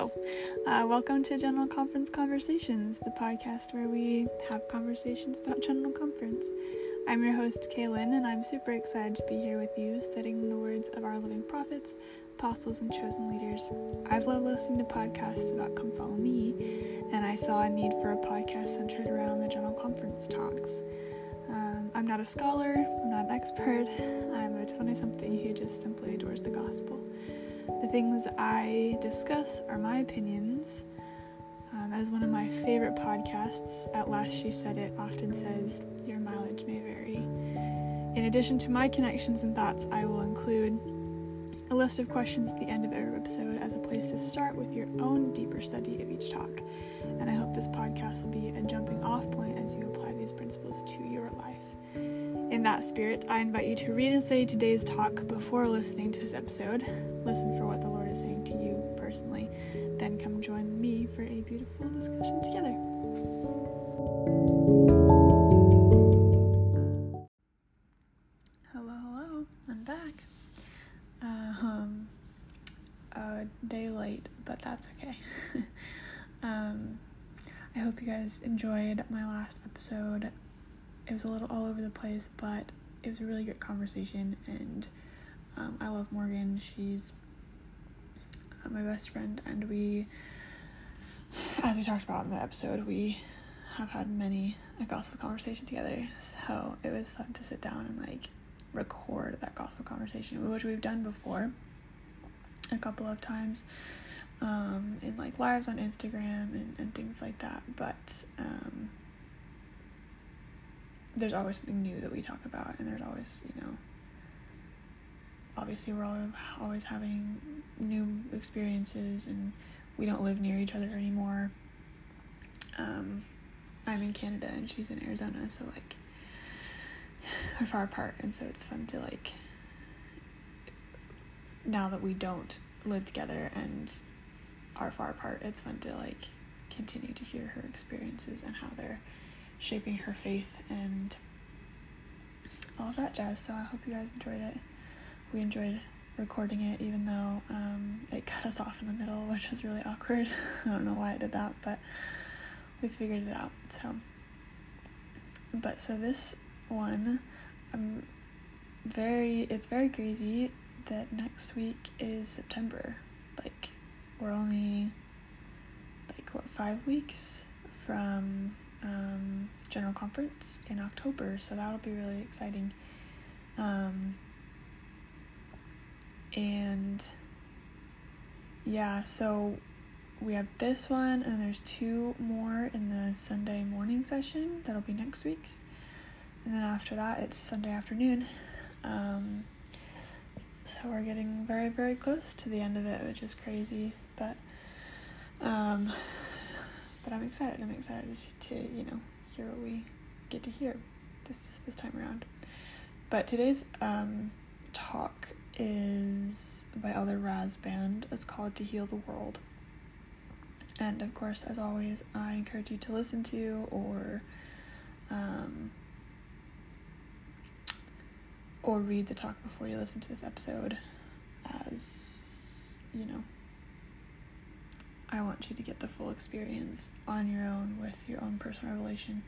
Uh, welcome to General Conference Conversations, the podcast where we have conversations about General Conference. I'm your host, Kaylin, and I'm super excited to be here with you studying the words of our living prophets, apostles, and chosen leaders. I've loved listening to podcasts about Come Follow Me, and I saw a need for a podcast centered around the General Conference talks. Um, I'm not a scholar, I'm not an expert, I'm a 20 something who just simply adores the gospel. The things I discuss are my opinions. Um, as one of my favorite podcasts, At Last She Said It, often says, Your mileage may vary. In addition to my connections and thoughts, I will include a list of questions at the end of every episode as a place to start with your own deeper study of each talk. And I hope this podcast will be a jumping off point as you apply In that spirit, I invite you to read and study today's talk before listening to this episode. Listen for what the Lord is saying to you personally, then come join me for a beautiful discussion together. Hello, hello, I'm back. Um, a day late, but that's okay. um, I hope you guys enjoyed my last episode it was a little all over the place, but it was a really good conversation, and um, I love Morgan. She's uh, my best friend, and we, as we talked about in the episode, we have had many a gospel conversation together. So it was fun to sit down and like record that gospel conversation, which we've done before a couple of times um, in like lives on Instagram and, and things like that. But um, there's always something new that we talk about, and there's always, you know, obviously we're all always having new experiences, and we don't live near each other anymore. Um, I'm in Canada and she's in Arizona, so like we're far apart, and so it's fun to like now that we don't live together and are far apart, it's fun to like continue to hear her experiences and how they're shaping her faith and all that jazz. So I hope you guys enjoyed it. We enjoyed recording it, even though um, it cut us off in the middle, which was really awkward. I don't know why it did that, but we figured it out. So, but so this one, I'm very. It's very crazy that next week is September. Like, we're only like what five weeks from um, general conference in October, so that'll be really exciting. Um, and yeah, so we have this one, and there's two more in the Sunday morning session that'll be next week's, and then after that, it's Sunday afternoon. Um, so we're getting very, very close to the end of it, which is crazy, but um, but I'm excited. I'm excited to you know hear what we get to hear this this time around. But today's um, talk is by Elder Rasband. It's called "To Heal the World." And of course, as always, I encourage you to listen to or um, or read the talk before you listen to this episode, as you know I want you to get the full experience on your own with your own personal revelation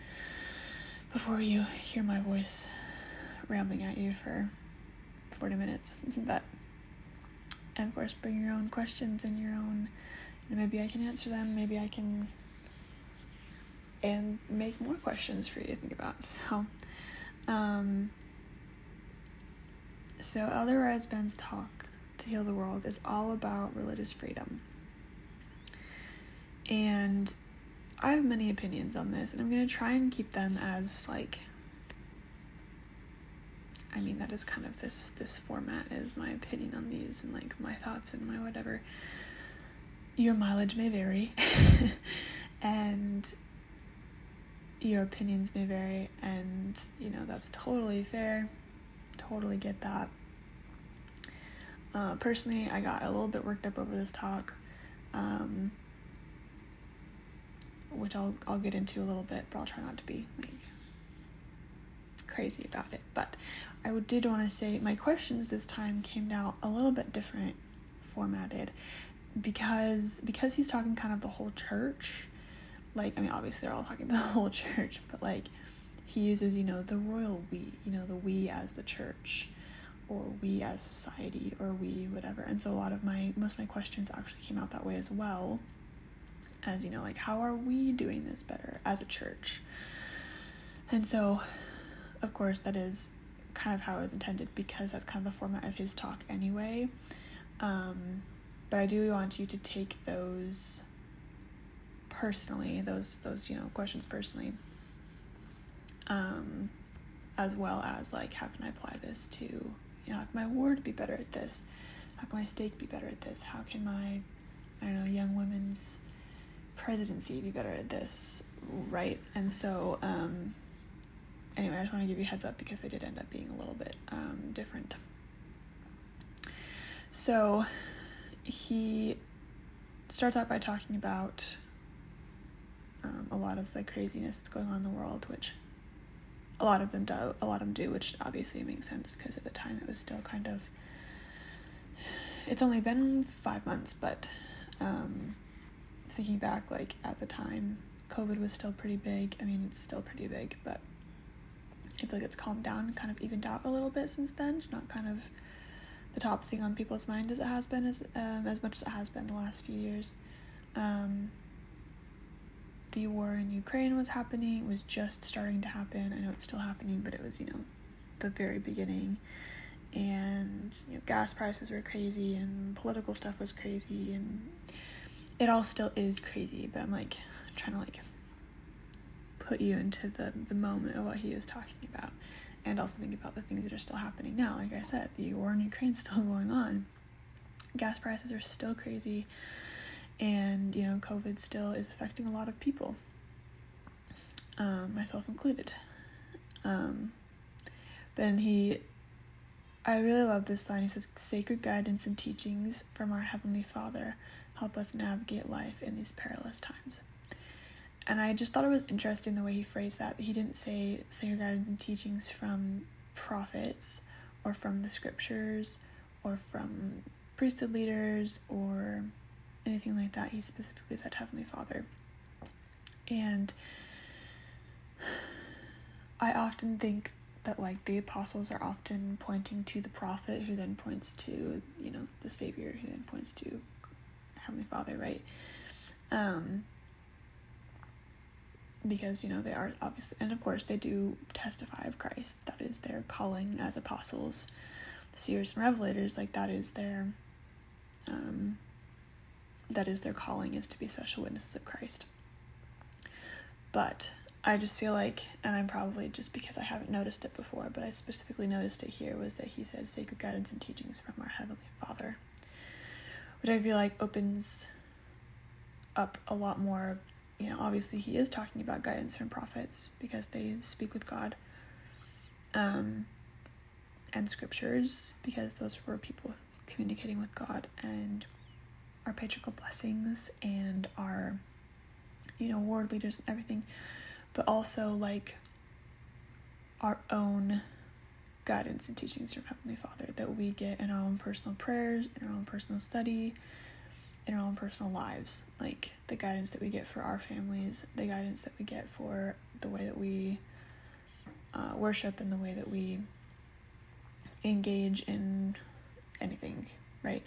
before you hear my voice rambling at you for 40 minutes. but, and of course, bring your own questions and your own, and maybe I can answer them, maybe I can, and make more questions for you to think about. So, um, so Elder Rasband's talk to heal the world is all about religious freedom. And I have many opinions on this, and I'm going to try and keep them as like I mean that is kind of this this format is my opinion on these and like my thoughts and my whatever. Your mileage may vary and your opinions may vary and you know that's totally fair. Totally get that. Uh, personally, I got a little bit worked up over this talk. Um, which I'll I'll get into a little bit, but I'll try not to be like crazy about it. But I did want to say my questions this time came out a little bit different formatted, because because he's talking kind of the whole church like i mean obviously they're all talking about the whole church but like he uses you know the royal we you know the we as the church or we as society or we whatever and so a lot of my most of my questions actually came out that way as well as you know like how are we doing this better as a church? And so of course that is kind of how it was intended because that's kind of the format of his talk anyway. Um, but i do want you to take those personally those those you know questions personally um, as well as like how can i apply this to you know how can my ward be better at this? How can my stake be better at this? How can my i don't know young women's presidency be better at this right? And so um, anyway i just want to give you heads up because they did end up being a little bit um, different. So he starts out by talking about um, a lot of the craziness that's going on in the world which a lot of them do a lot of them do which obviously makes sense because at the time it was still kind of it's only been five months but um, thinking back like at the time covid was still pretty big i mean it's still pretty big but i feel like it's calmed down kind of evened out a little bit since then it's not kind of the top thing on people's mind as it has been as um, as much as it has been the last few years um, the war in Ukraine was happening, it was just starting to happen. I know it's still happening, but it was, you know, the very beginning. And, you know, gas prices were crazy and political stuff was crazy and it all still is crazy, but I'm like trying to like put you into the the moment of what he is talking about and also think about the things that are still happening now. Like I said, the war in Ukraine is still going on. Gas prices are still crazy and you know covid still is affecting a lot of people um, myself included um, then he i really love this line he says sacred guidance and teachings from our heavenly father help us navigate life in these perilous times and i just thought it was interesting the way he phrased that he didn't say and teachings from prophets or from the scriptures or from priesthood leaders or anything like that. He specifically said Heavenly Father. And I often think that like the apostles are often pointing to the prophet who then points to, you know, the savior who then points to Heavenly Father, right? Um because, you know, they are obviously and of course they do testify of Christ. That is their calling as apostles, seers and revelators, like that is their um that is their calling is to be special witnesses of Christ. But I just feel like, and I'm probably just because I haven't noticed it before, but I specifically noticed it here was that he said sacred guidance and teachings from our Heavenly Father, which I feel like opens up a lot more. You know, obviously, he is talking about guidance from prophets because they speak with God, um, and scriptures because those were people communicating with God and our patriarchal blessings and our you know ward leaders and everything but also like our own guidance and teachings from heavenly father that we get in our own personal prayers in our own personal study in our own personal lives. Like the guidance that we get for our families the guidance that we get for the way that we uh, worship and the way that we engage in anything right?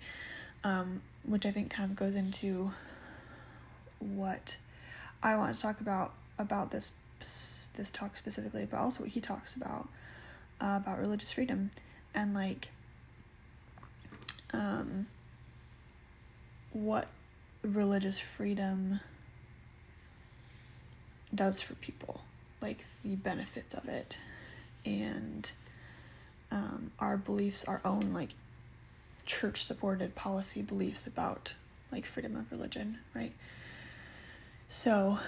Um, which I think kind of goes into what I want to talk about about this this talk specifically, but also what he talks about about religious freedom and like um, what religious freedom does for people, like the benefits of it, and um, our beliefs, our own like church supported policy beliefs about like freedom of religion, right? So,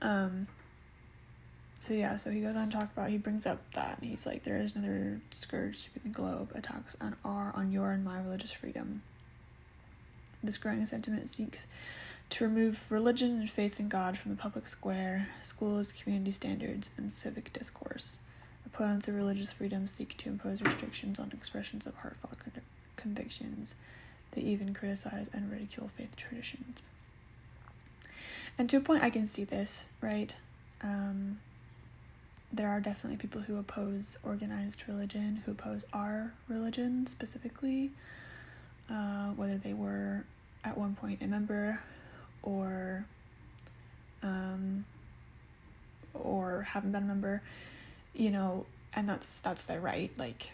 um, so yeah, so he goes on to talk about, he brings up that, and he's like, there is another scourge sweeping the globe, attacks on our, on your and my religious freedom. This growing sentiment seeks to remove religion and faith in God from the public square, schools, community standards, and civic discourse. Opponents of religious freedom seek to impose restrictions on expressions of heartfelt convictions, They even criticize and ridicule faith traditions. And to a point, I can see this, right? Um, there are definitely people who oppose organized religion, who oppose our religion specifically, uh, whether they were at one point a member or um, or haven't been a member, you know, and that's that's their right. Like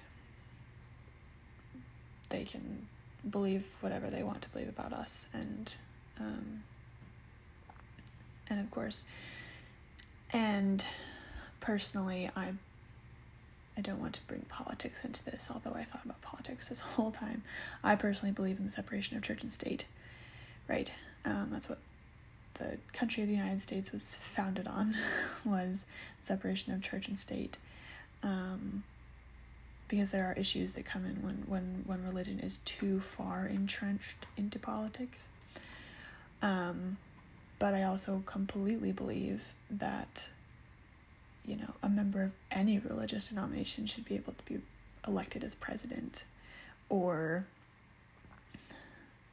they can believe whatever they want to believe about us, and um, and of course, and personally, I I don't want to bring politics into this, although I thought about politics this whole time. I personally believe in the separation of church and state. Right. Um, that's what the country of the United States was founded on, was separation of church and state. Um, because there are issues that come in when, when, when religion is too far entrenched into politics. Um, but I also completely believe that, you know, a member of any religious denomination should be able to be elected as president or,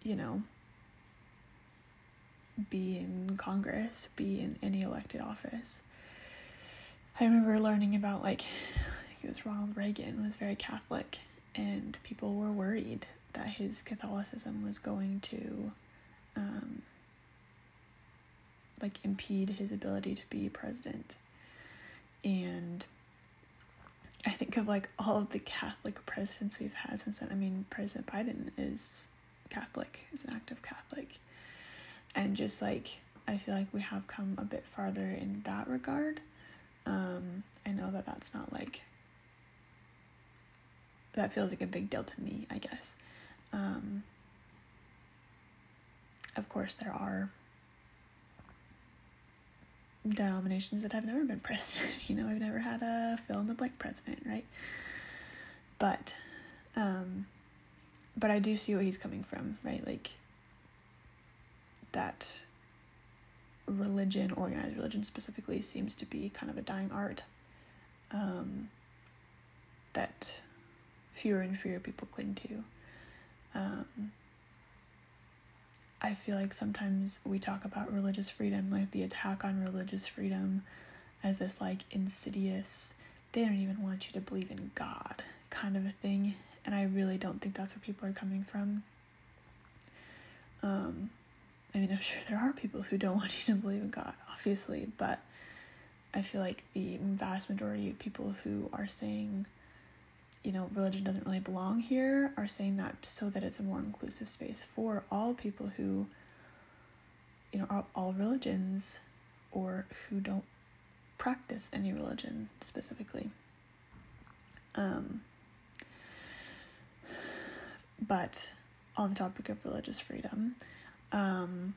you know, be in Congress, be in any elected office. I remember learning about like it was Ronald Reagan was very Catholic and people were worried that his Catholicism was going to um, like impede his ability to be president. And I think of like all of the Catholic presidents we've had since then. I mean, President Biden is Catholic, is an active Catholic and just like I feel like we have come a bit farther in that regard. Um, I know that that's not like that feels like a big deal to me, I guess. Um, of course, there are denominations that have never been president. You know, we've never had a fill in the blank president, right? But, um, but I do see where he's coming from, right? Like, that religion, organized religion specifically, seems to be kind of a dying art um, that fewer and fewer people cling to. Um, I feel like sometimes we talk about religious freedom, like the attack on religious freedom, as this like insidious, they don't even want you to believe in God kind of a thing. And I really don't think that's where people are coming from. Um, I mean, I'm sure there are people who don't want you to believe in God, obviously, but I feel like the vast majority of people who are saying, you know, religion doesn't really belong here are saying that so that it's a more inclusive space for all people who, you know, are all religions or who don't practice any religion specifically. Um, but on the topic of religious freedom, um,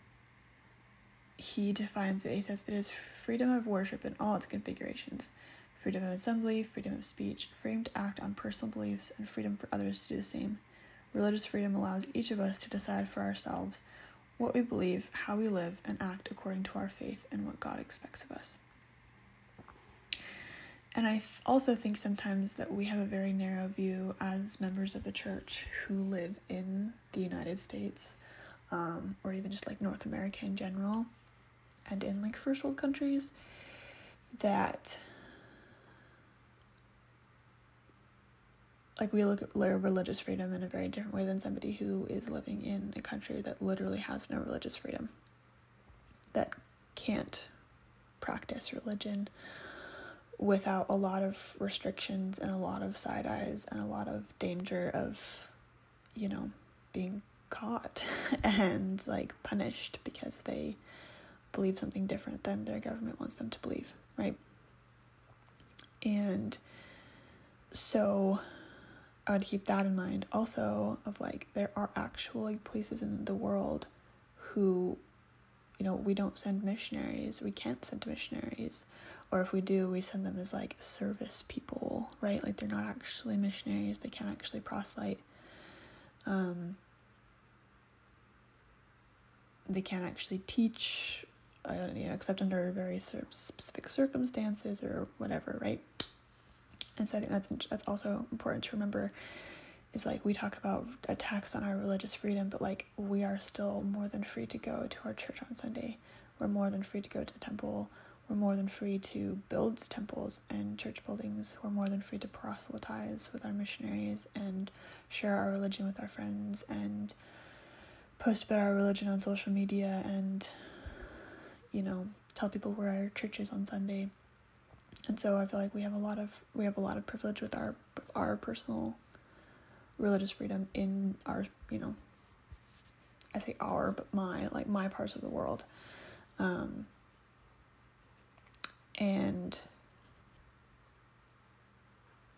he defines it. He says it is freedom of worship in all its configurations freedom of assembly, freedom of speech, freedom to act on personal beliefs, and freedom for others to do the same. Religious freedom allows each of us to decide for ourselves what we believe, how we live, and act according to our faith and what God expects of us. And I also think sometimes that we have a very narrow view as members of the church who live in the United States um, or even just like North America in general, and in like first world countries, that like we look at religious freedom in a very different way than somebody who is living in a country that literally has no religious freedom, that can't practice religion without a lot of restrictions and a lot of side eyes and a lot of danger of, you know, being caught and like punished because they believe something different than their government wants them to believe, right? And so I would keep that in mind also of like there are actual like places in the world who you know we don't send missionaries. We can't send missionaries. Or if we do we send them as like service people right? Like they're not actually missionaries. They can't actually proselyte. Um they can't actually teach, uh, you know, except under very specific circumstances or whatever, right? And so I think that's that's also important to remember is like we talk about attacks on our religious freedom, but like we are still more than free to go to our church on Sunday. We're more than free to go to the temple. We're more than free to build temples and church buildings. We're more than free to proselytize with our missionaries and share our religion with our friends and post about our religion on social media and, you know, tell people where our church is on Sunday. And so I feel like we have a lot of we have a lot of privilege with our our personal religious freedom in our you know I say our but my like my parts of the world. Um, and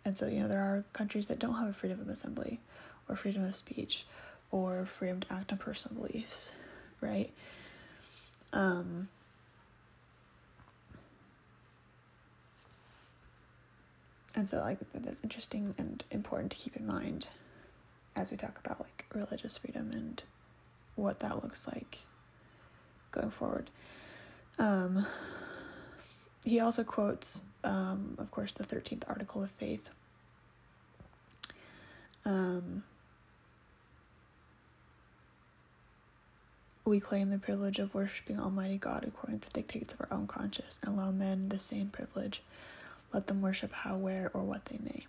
and so you know there are countries that don't have a freedom of assembly or freedom of speech or freedom to act on personal beliefs right um and so that that's interesting and important to keep in mind as we talk about like religious freedom and what that looks like going forward. Um, he also quotes, um, of course, the 13th article of faith. Um, we claim the privilege of worshiping Almighty God according to the dictates of our own conscience and allow men the same privilege. Let them worship how, where, or what they may.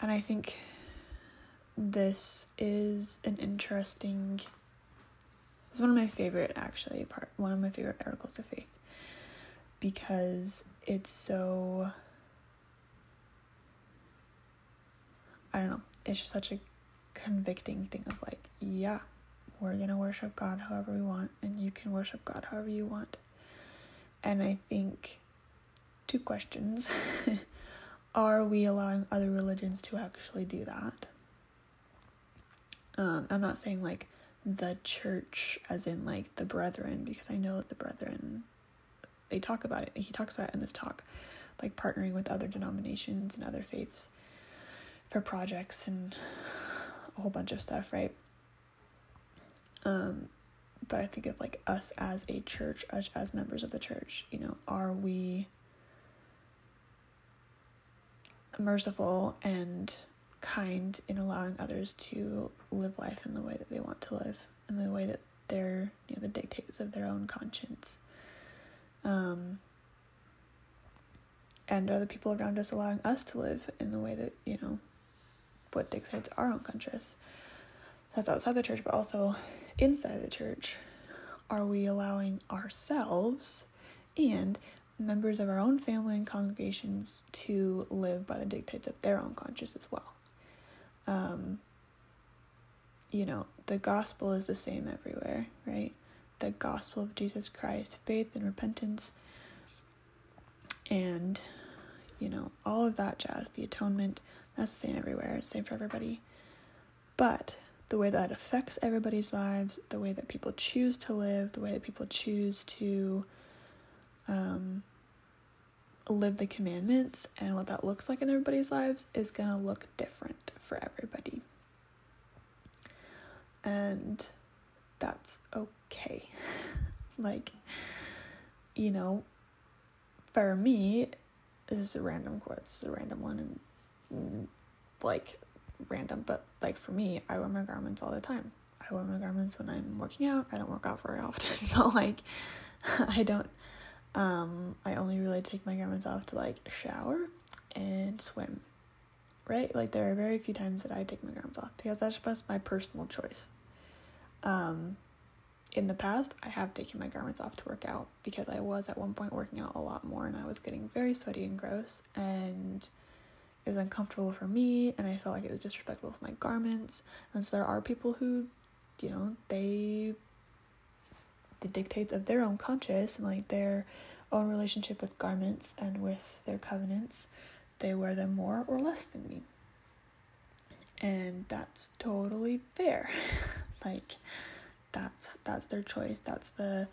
And I think this is an interesting it's one of my favorite actually part one of my favorite articles of faith because it's so I don't know, it's just such a convicting thing of like, yeah, we're gonna worship God however we want, and you can worship God however you want. And I think two questions are we allowing other religions to actually do that? Um, I'm not saying like the church as in like the brethren, because I know the brethren they talk about it. He talks about it in this talk, like partnering with other denominations and other faiths for projects and a whole bunch of stuff, right? Um, but I think of like us as a church, as, as members of the church, you know, are we merciful and kind in allowing others to live life in the way that they want to live, in the way that they're, you know, the dictates of their own conscience. Um, and are the people around us allowing us to live in the way that, you know, what dictates our own conscience? That's outside the church, but also inside the church. Are we allowing ourselves and members of our own family and congregations to live by the dictates of their own conscience as well? um, you know, the gospel is the same everywhere, right? The gospel of Jesus Christ, faith and repentance, and, you know, all of that jazz, the atonement, that's the same everywhere, same for everybody. But the way that affects everybody's lives, the way that people choose to live, the way that people choose to um, live the commandments and what that looks like in everybody's lives is going to look different for everybody. And that's okay. like, you know, for me, this is a random quote, this is a random one, and like random, but like for me, I wear my garments all the time. I wear my garments when I'm working out. I don't work out very often, so like I don't um, I only really take my garments off to like shower and swim. Right? Like there are very few times that I take my garments off because that's just my personal choice. Um, in the past, I have taken my garments off to work out because I was at one point working out a lot more and I was getting very sweaty and gross and it was uncomfortable for me and I felt like it was disrespectful with my garments. And so there are people who, you know, they the dictates of their own conscience and like their own relationship with garments and with their covenants, they wear them more or less than me. And that's totally fair. like that's that's their choice. That's the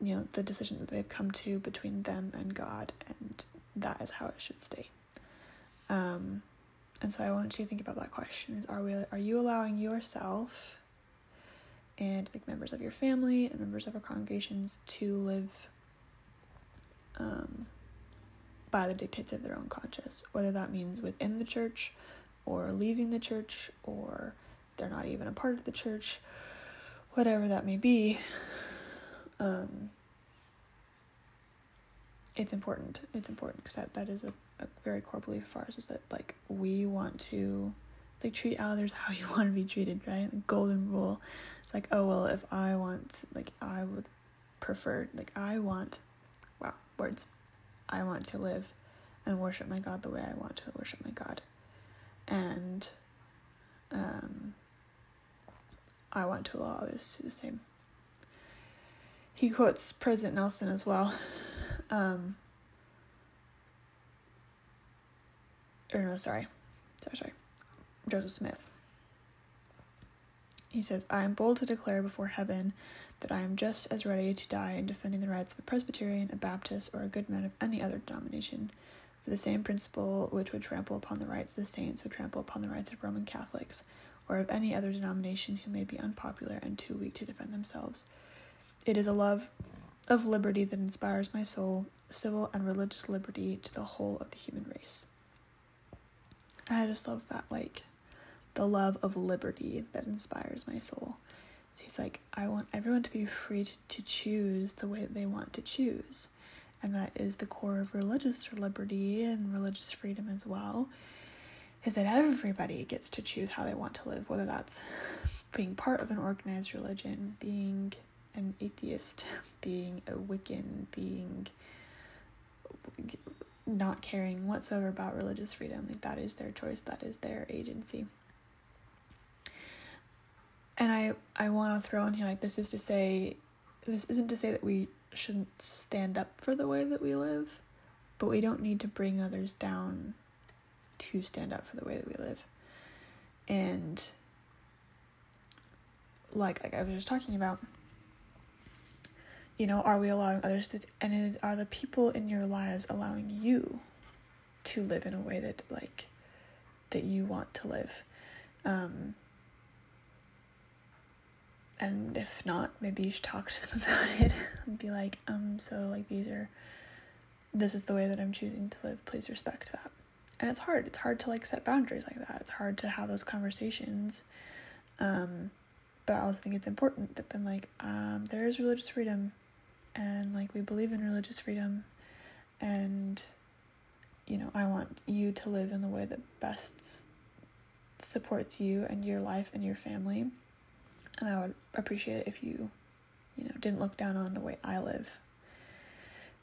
you know, the decision that they've come to between them and God and that is how it should stay. Um and so I want you to think about that question is are we are you allowing yourself and like members of your family and members of our congregations to live um, by the dictates of their own conscience, whether that means within the church or leaving the church or they're not even a part of the church, whatever that may be. Um, it's important. It's important because that, that is a, a very core belief of ours is that like we want to like treat others how you want to be treated, right? The golden rule. It's like, oh well, if I want like I would prefer like I want wow, words. I want to live and worship my God the way I want to worship my God. And um I want to allow others to do the same. He quotes President Nelson as well. Um, or no, sorry. Sorry, sorry. Joseph Smith. He says, I am bold to declare before heaven that I am just as ready to die in defending the rights of a Presbyterian, a Baptist, or a good man of any other denomination, for the same principle which would trample upon the rights of the saints would trample upon the rights of Roman Catholics, or of any other denomination who may be unpopular and too weak to defend themselves. It is a love of liberty that inspires my soul, civil and religious liberty to the whole of the human race. I just love that, like, the love of liberty that inspires my soul. So he's like, I want everyone to be free to, to choose the way that they want to choose. And that is the core of religious liberty and religious freedom as well is that everybody gets to choose how they want to live, whether that's being part of an organized religion, being an atheist, being a Wiccan, being not caring whatsoever about religious freedom. Like that is their choice, that is their agency. And I I want to throw in here like this is to say this isn't to say that we shouldn't stand up for the way that we live, but we don't need to bring others down to stand up for the way that we live. And like like I was just talking about, you know, are we allowing others to and are the people in your lives allowing you to live in a way that like that you want to live? Um and if not, maybe you should talk to them about it and be like, um, so like these are this is the way that I'm choosing to live. Please respect that. And it's hard. It's hard to like set boundaries like that. It's hard to have those conversations. Um but i also think it's important that been like um there is religious freedom. And like we believe in religious freedom. And you know i want you to live in the way that best supports you and your life and your family and i would appreciate it if you you know didn't look down on the way i live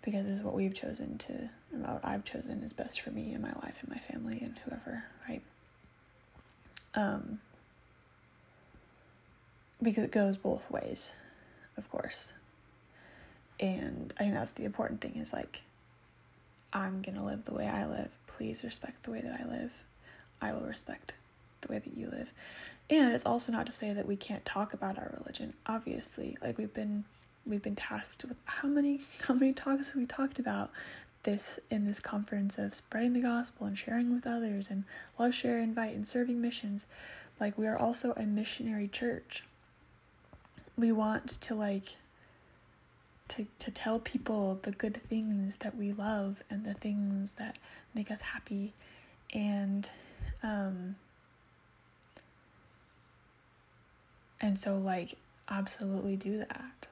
because this is what we've chosen to, what I've chosen is best for me and my life and my family and whoever, right? Um, because it goes both ways, of course. And I think that's the important thing is like, I'm gonna live the way I live. Please respect the way that I live. I will respect the way that you live. And it's also not to say that we can't talk about our religion. Obviously, like we've been we've been tasked with how many how many talks have we talked about this in this conference of spreading the gospel and sharing with others and love share invite and serving missions like we are also a missionary church we want to like to to tell people the good things that we love and the things that make us happy and um and so like absolutely do that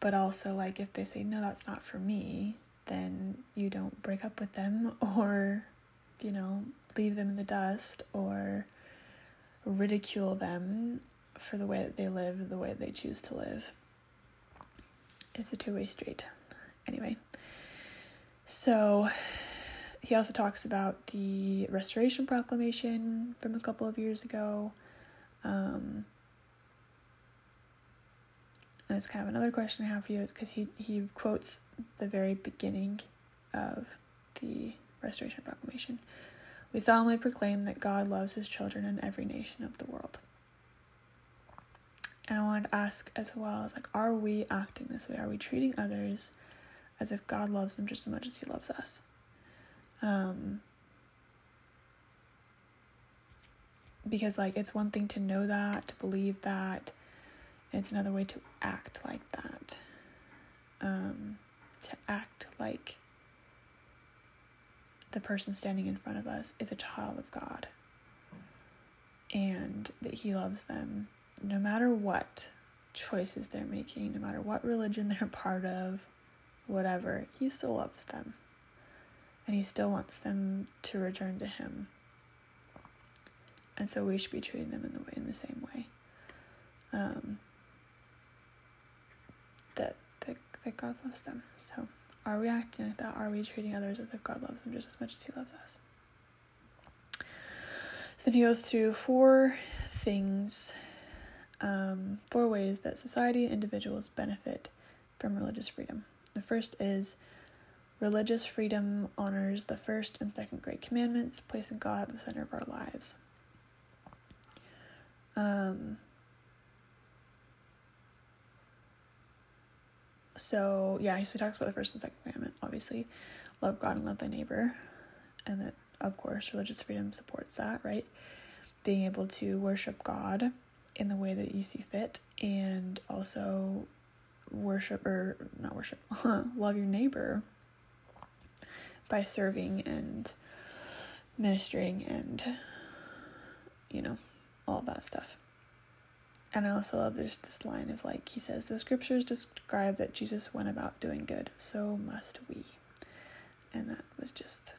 but also, like, if they say, no, that's not for me, then you don't break up with them or, you know, leave them in the dust or ridicule them for the way that they live, the way they choose to live. It's a two way street. Anyway, so he also talks about the Restoration Proclamation from a couple of years ago. Um, and it's kind of another question I have for you is because he, he quotes the very beginning of the Restoration Proclamation. We solemnly proclaim that God loves his children in every nation of the world. And I wanted to ask as well as like, are we acting this way? Are we treating others as if God loves them just as much as he loves us? Um, because like it's one thing to know that, to believe that, it's another way to act like that. Um, to act like the person standing in front of us is a child of God and that He loves them no matter what choices they're making, no matter what religion they're part of, whatever, He still loves them and He still wants them to return to Him. And so we should be treating them in the way in the same way. Um, that, that God loves them. So are we acting like that? Are we treating others as if God loves them just as much as He loves us? So then he goes through four things, um, four ways that society and individuals benefit from religious freedom. The first is religious freedom honors the first and second great commandments, placing God at the center of our lives. Um, so yeah, so he talks about the first and second commandment, obviously, love God and love thy neighbor, and that of course religious freedom supports that, right? Being able to worship God in the way that you see fit, and also worship or not worship, love your neighbor by serving and ministering and you know all that stuff. And I also love this this line of like he says the scriptures describe that Jesus went about doing good, so must we. And that was just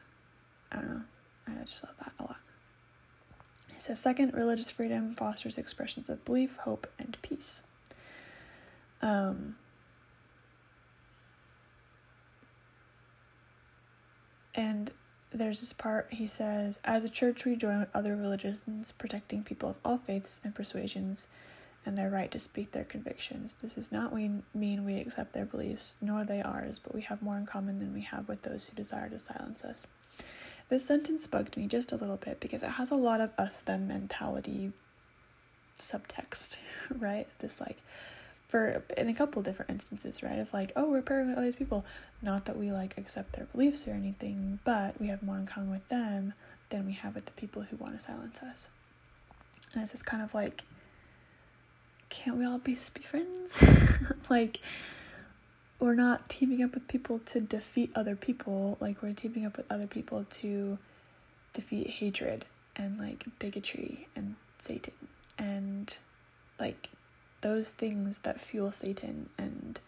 I don't know. I just love that a lot. He says second, religious freedom fosters expressions of belief, hope, and peace. Um and there's this part he says as a church we join with other religions protecting people of all faiths and persuasions and their right to speak their convictions. This does not we mean we accept their beliefs, nor they ours, but we have more in common than we have with those who desire to silence us. This sentence bugged me just a little bit because it has a lot of us them mentality subtext, right? This like for in a couple different instances, right? Of like, oh, we're pairing with all these people. Not that we like accept their beliefs or anything, but we have more in common with them than we have with the people who want to silence us. And it's just kind of like can't we all be, be friends? like, we're not teaming up with people to defeat other people. Like, we're teaming up with other people to defeat hatred and like bigotry and Satan and like those things that fuel Satan and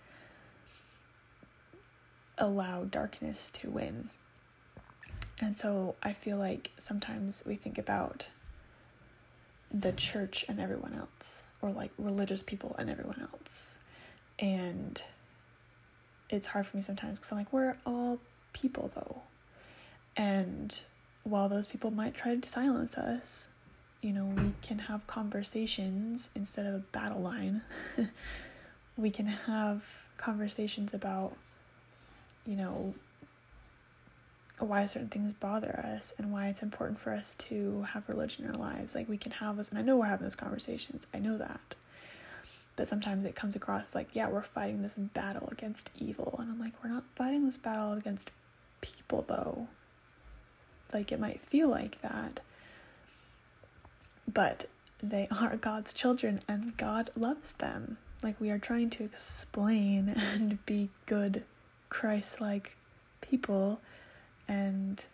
allow darkness to win. And so I feel like sometimes we think about the church and everyone else or like religious people and everyone else. And it's hard for me sometimes because I'm like, we're all people though. And while those people might try to silence us, you know, we can have conversations instead of a battle line. we can have conversations about, you know, why certain things bother us and why it's important for us to have religion in our lives. Like we can have those, and I know we're having those conversations. I know that. But sometimes it comes across like, yeah, we're fighting this battle against evil. And I'm like, we're not fighting this battle against people, though. Like, it might feel like that. But they are God's children, and God loves them. Like, we are trying to explain and be good, Christ like people and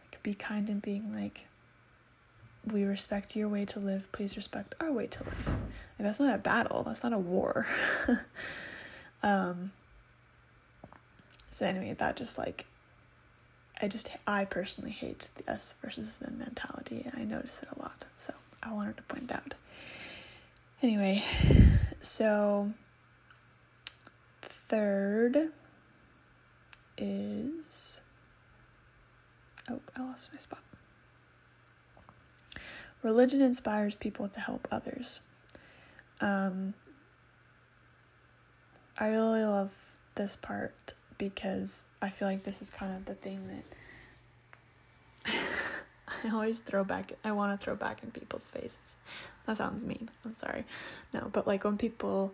like be kind and being like we respect your way to live. Please respect our way to live. And that's not a battle. That's not a war. Um so anyway that just like i just i personally hate the us versus them mentality and i notice it a lot so i wanted to point it out. Anyway so third is Oh, I lost my spot. Religion inspires people to help others. Um, I really love this part because I feel like this is kind of the thing that I always throw back. I want to throw back in people's faces. That sounds mean. I'm sorry. No, but like when people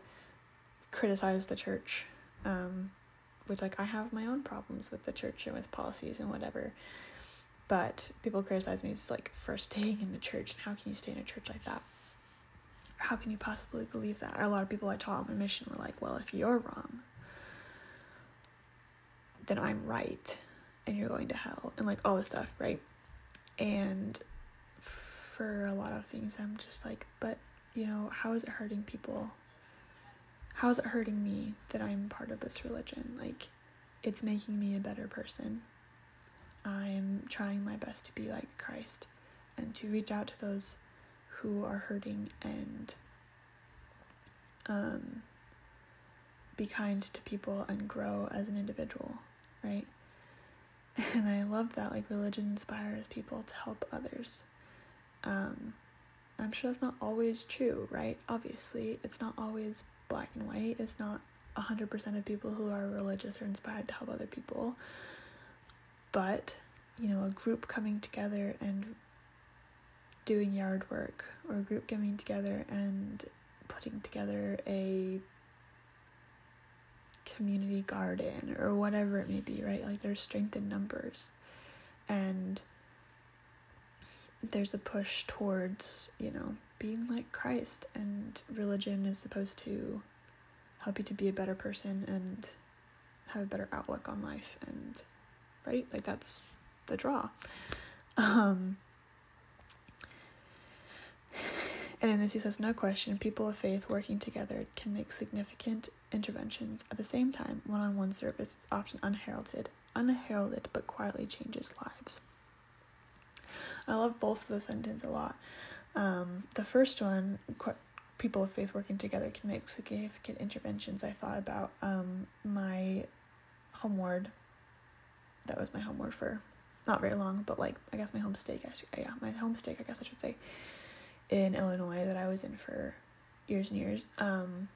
criticize the church, um, which like I have my own problems with the church and with policies and whatever. But people criticize me as like for staying in the church and how can you stay in a church like that? How can you possibly believe that? A lot of people I taught on my mission were like, well, if you're wrong, then I'm right. and you're going to hell and like all this stuff, right? And for a lot of things, I'm just like, but you know, how is it hurting people? How is it hurting me that I'm part of this religion? Like, it's making me a better person. I'm trying my best to be like Christ and to reach out to those who are hurting and um, be kind to people and grow as an individual, right? And I love that like religion inspires people to help others. Um, I'm sure that's not always true, right? Obviously, it's not always black and white. It's not 100% of people who are religious are inspired to help other people. But, you know, a group coming together and doing yard work, or a group coming together and putting together a community garden or whatever it may be, right? Like there's strength in numbers. And there's a push towards, you know, being like Christ and religion is supposed to help you to be a better person and have a better outlook on life and right? Like that's the draw. Um and in this, he says, no question, people of faith working together can make significant interventions. At the same time, one on one service is often unheralded, unheralded, but quietly changes lives. I love both of those sentences a lot. Um, the first one, people of faith working together can make significant interventions. I thought about um, my home ward. That was my home ward for not very long, but like I guess my home stake. yeah, my home stake. I guess I should say in Illinois that I was in for years and years. Um,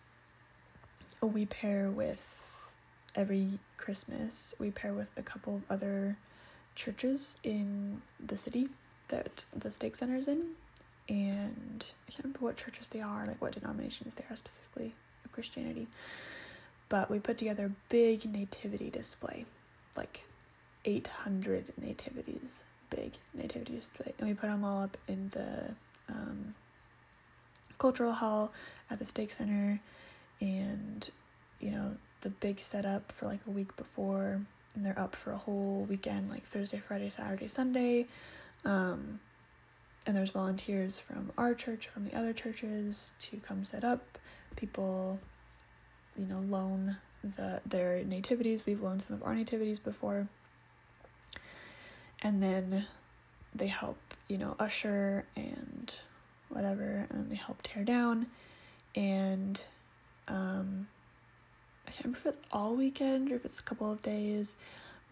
we pair with every Christmas, we pair with a couple of other churches in the city that the stake center is in. And I can't remember what churches they are, like what denominations they are specifically of Christianity. But we put together a big nativity display, like 800 nativities, big nativity display. And we put them all up in the um, cultural hall at the stake center and you know the big setup for like a week before and they're up for a whole weekend like thursday friday saturday sunday um, and there's volunteers from our church from the other churches to come set up people you know loan the their nativities we've loaned some of our nativities before and then they help you know usher and whatever, and they help tear down. And um, I can't remember if it's all weekend or if it's a couple of days.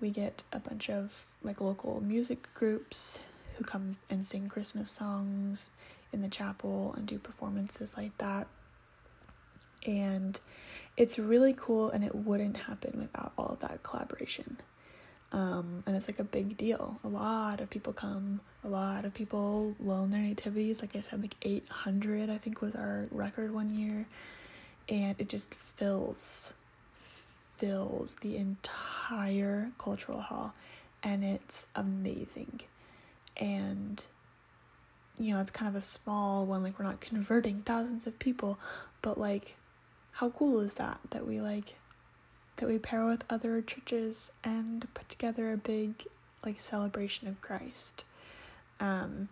We get a bunch of like local music groups who come and sing Christmas songs in the chapel and do performances like that. And it's really cool, and it wouldn't happen without all of that collaboration. Um, and it's like a big deal. A lot of people come, a lot of people loan their nativities. Like I said, like 800, I think, was our record one year. And it just fills, fills the entire cultural hall. And it's amazing. And, you know, it's kind of a small one. Like, we're not converting thousands of people, but like, how cool is that? That we like that we pair with other churches and put together a big like celebration of Christ. Um,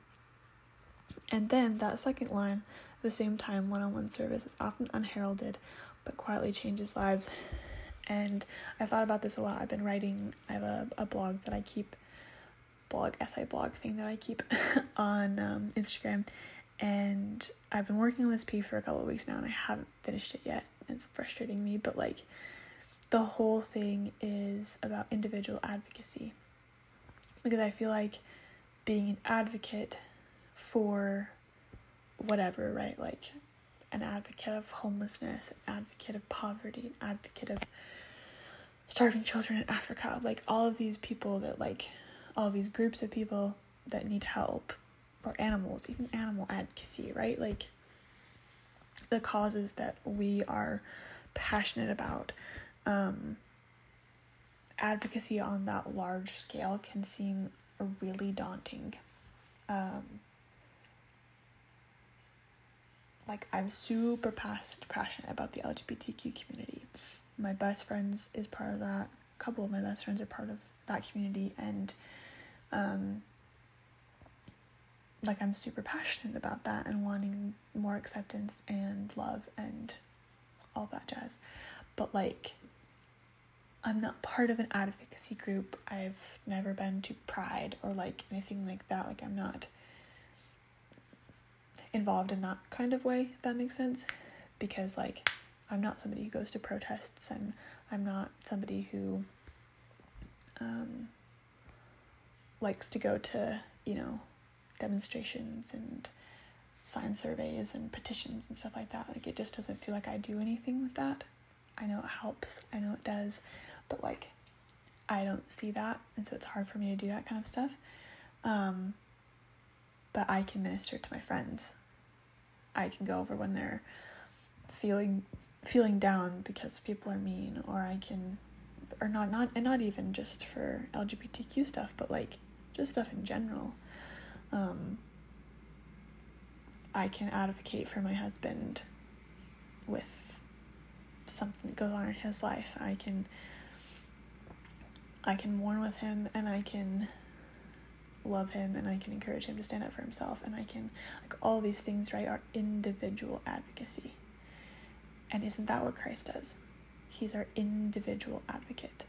and then that second line, at the same time, one on one service is often unheralded but quietly changes lives. And I thought about this a lot. I've been writing, I have a, a blog that I keep, blog, essay blog thing that I keep on um, Instagram. And I've been working on this piece for a couple of weeks now and I haven't finished it yet. It's frustrating me, but like, the whole thing is about individual advocacy. Because I feel like being an advocate for whatever, right? Like an advocate of homelessness, an advocate of poverty, an advocate of starving children in Africa, like all of these people that like all these groups of people that need help or animals, even animal advocacy, right? Like the causes that we are passionate about um, advocacy on that large scale can seem really daunting. Um, like I'm super past passionate about the LGBTQ community. My best friends is part of that. A couple of my best friends are part of that community and um, like I'm super passionate about that and wanting more acceptance and love and all that jazz. But like I'm not part of an advocacy group. I've never been to Pride or like anything like that. Like I'm not involved in that kind of way, if that makes sense. Because like I'm not somebody who goes to protests and I'm not somebody who um, likes to go to, you know, demonstrations and sign surveys and petitions and stuff like that. Like it just doesn't feel like I do anything with that. I know it helps, I know it does, but like I don't see that, and so it's hard for me to do that kind of stuff. Um, but I can minister to my friends. I can go over when they're feeling feeling down because people are mean, or I can, or not not and not even just for LGBTQ stuff, but like just stuff in general. Um, I can advocate for my husband with something that goes on in his life. I can I can mourn with him and I can love him and I can encourage him to stand up for himself and I can like all these things, right, are individual advocacy. And isn't that what Christ does? He's our individual advocate.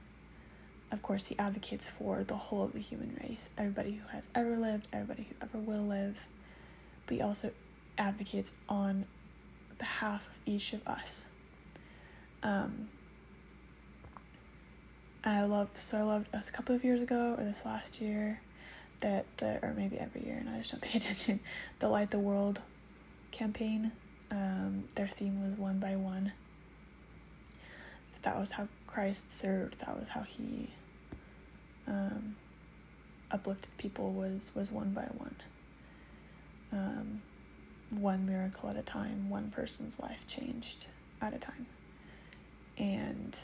Of course, he advocates for the whole of the human race, everybody who has ever lived, everybody who ever will live. But he also advocates on behalf of each of us. Um, and I love so I loved us a couple of years ago or this last year that the or maybe every year and I just don't pay attention the Light the World campaign. Um, their theme was one by one. That was how Christ served. That was how he um, uplifted people was was one by one. Um, one miracle at a time, one person's life changed at a time. And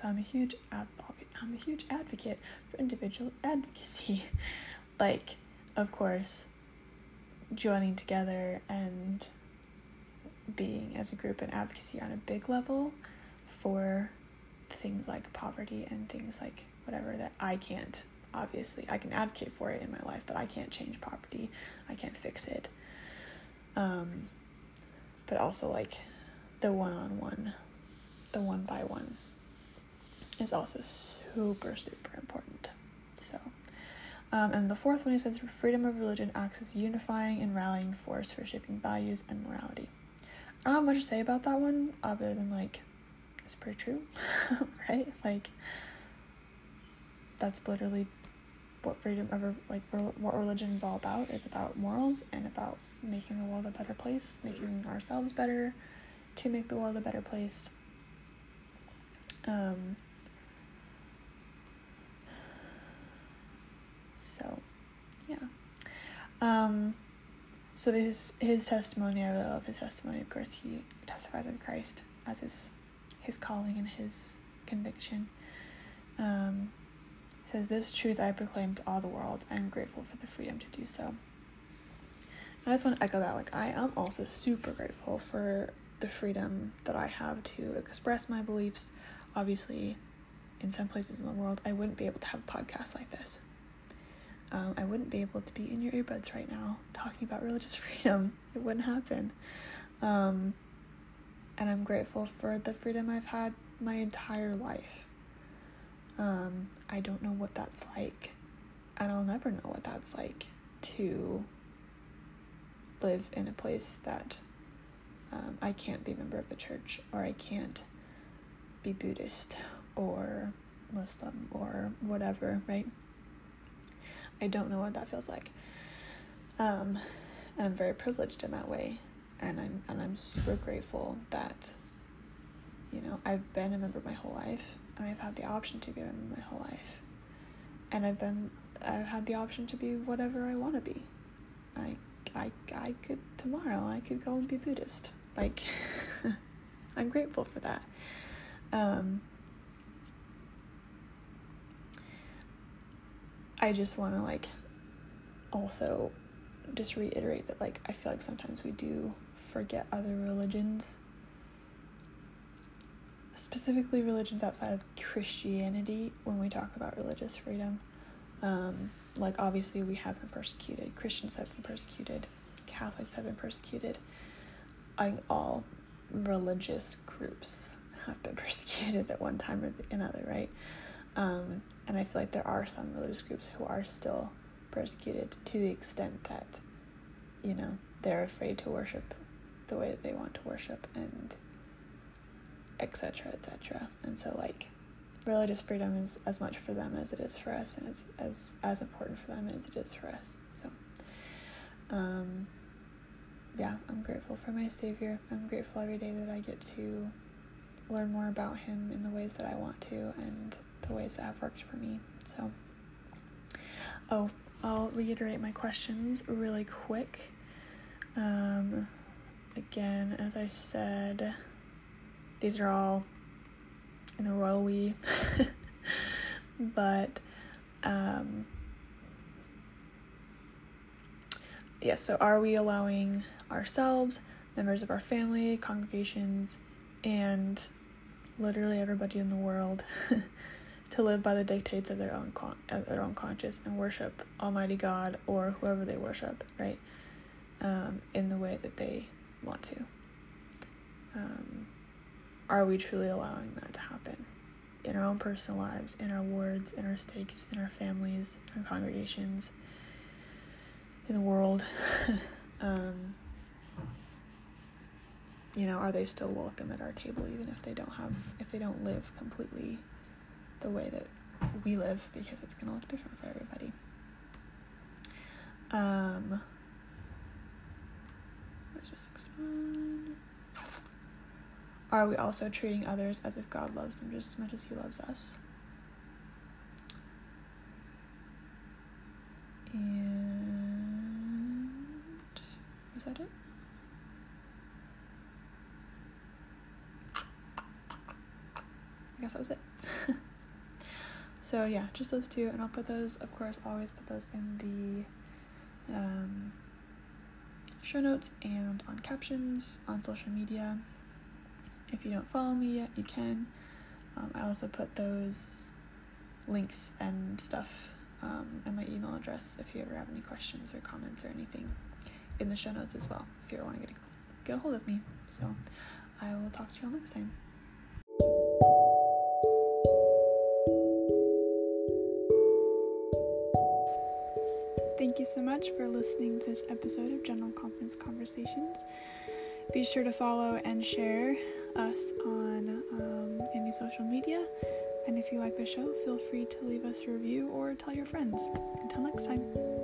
so I'm a huge. I'm a huge advocate for individual advocacy. like, of course, joining together and being as a group in advocacy on a big level for things like poverty and things like whatever that I can't obviously I can advocate for it in my life but I can't change poverty I can't fix it um but also like the one-on-one the one by one is also super, super important. So, um, and the fourth one, he says freedom of religion acts as unifying and rallying force for shaping values and morality. I don't have much to say about that one other than like it's pretty true, right? Like that's literally what freedom of like what religion is all about is about morals and about making the world a better place, making ourselves better to make the world a better place. Um, So, yeah. Um, so this his testimony. I really love his testimony. Of course, he testifies of Christ as his his calling and his conviction. Um, says this truth I proclaim to all the world. I am grateful for the freedom to do so. I just want to echo that. Like I am also super grateful for the freedom that I have to express my beliefs. Obviously, in some places in the world, I wouldn't be able to have a podcast like this um, I wouldn't be able to be in your earbuds right now talking about religious freedom. It wouldn't happen. Um, and I'm grateful for the freedom I've had my entire life. Um, I don't know what that's like, and I'll never know what that's like to live in a place that um, I can't be a member of the church, or I can't be Buddhist, or Muslim, or whatever, right? I don't know what that feels like. Um, and I'm very privileged in that way, and I'm and I'm super grateful that you know I've been a member my whole life, and I've had the option to be a member my whole life, and I've been I've had the option to be whatever I want to be. I I I could tomorrow I could go and be Buddhist. Like I'm grateful for that. Um, I just want to like also just reiterate that like I feel like sometimes we do forget other religions specifically religions outside of Christianity when we talk about religious freedom. Um, like, obviously, we have been persecuted, Christians have been persecuted, Catholics have been persecuted. I think all religious groups have been persecuted at one time or another, right? Um, and I feel like there are some religious groups who are still persecuted to the extent that, you know, they're afraid to worship the way that they want to worship and etc etc and so like religious freedom is as much for them as it is for us and it's as as important for them as it is for us. So um yeah i'm grateful for my savior. I'm grateful every day that i get to learn more about him in the ways that i want to and the ways that have worked for me so oh i'll reiterate my questions really quick um again as i said these are all in the royal we. but um, yes, yeah, so are we allowing ourselves, members of our family, congregations, and literally everybody in the world to live by the dictates of their own con- of their own conscience and worship Almighty God or whoever they worship, right? Um, in the way that they want to. Um, are we truly allowing that to happen in our own personal lives, in our wards, in our stakes, in our families, in our congregations, in the world? um, you know, are they still welcome at our table even if they don't have if they don't live completely the way that we live because it's gonna look different for everybody. Um where's my next one? Are we also treating others as if God loves them just as much as He loves us? And was that it? I guess that was it. so yeah, just those two, and I'll put those. Of course, always put those in the um, show notes and on captions on social media. If you don't follow me yet, you can. Um, I also put those links and stuff um, and my email address if you ever have any questions or comments or anything in the show notes as well if you ever want to get a, get a hold of me. So I will talk to you all next time. Thank you so much for listening to this episode of General Conference Conversations. Be sure to follow and share us on um, any social media. And if you like the show, feel free to leave us a review or tell your friends. Until next time.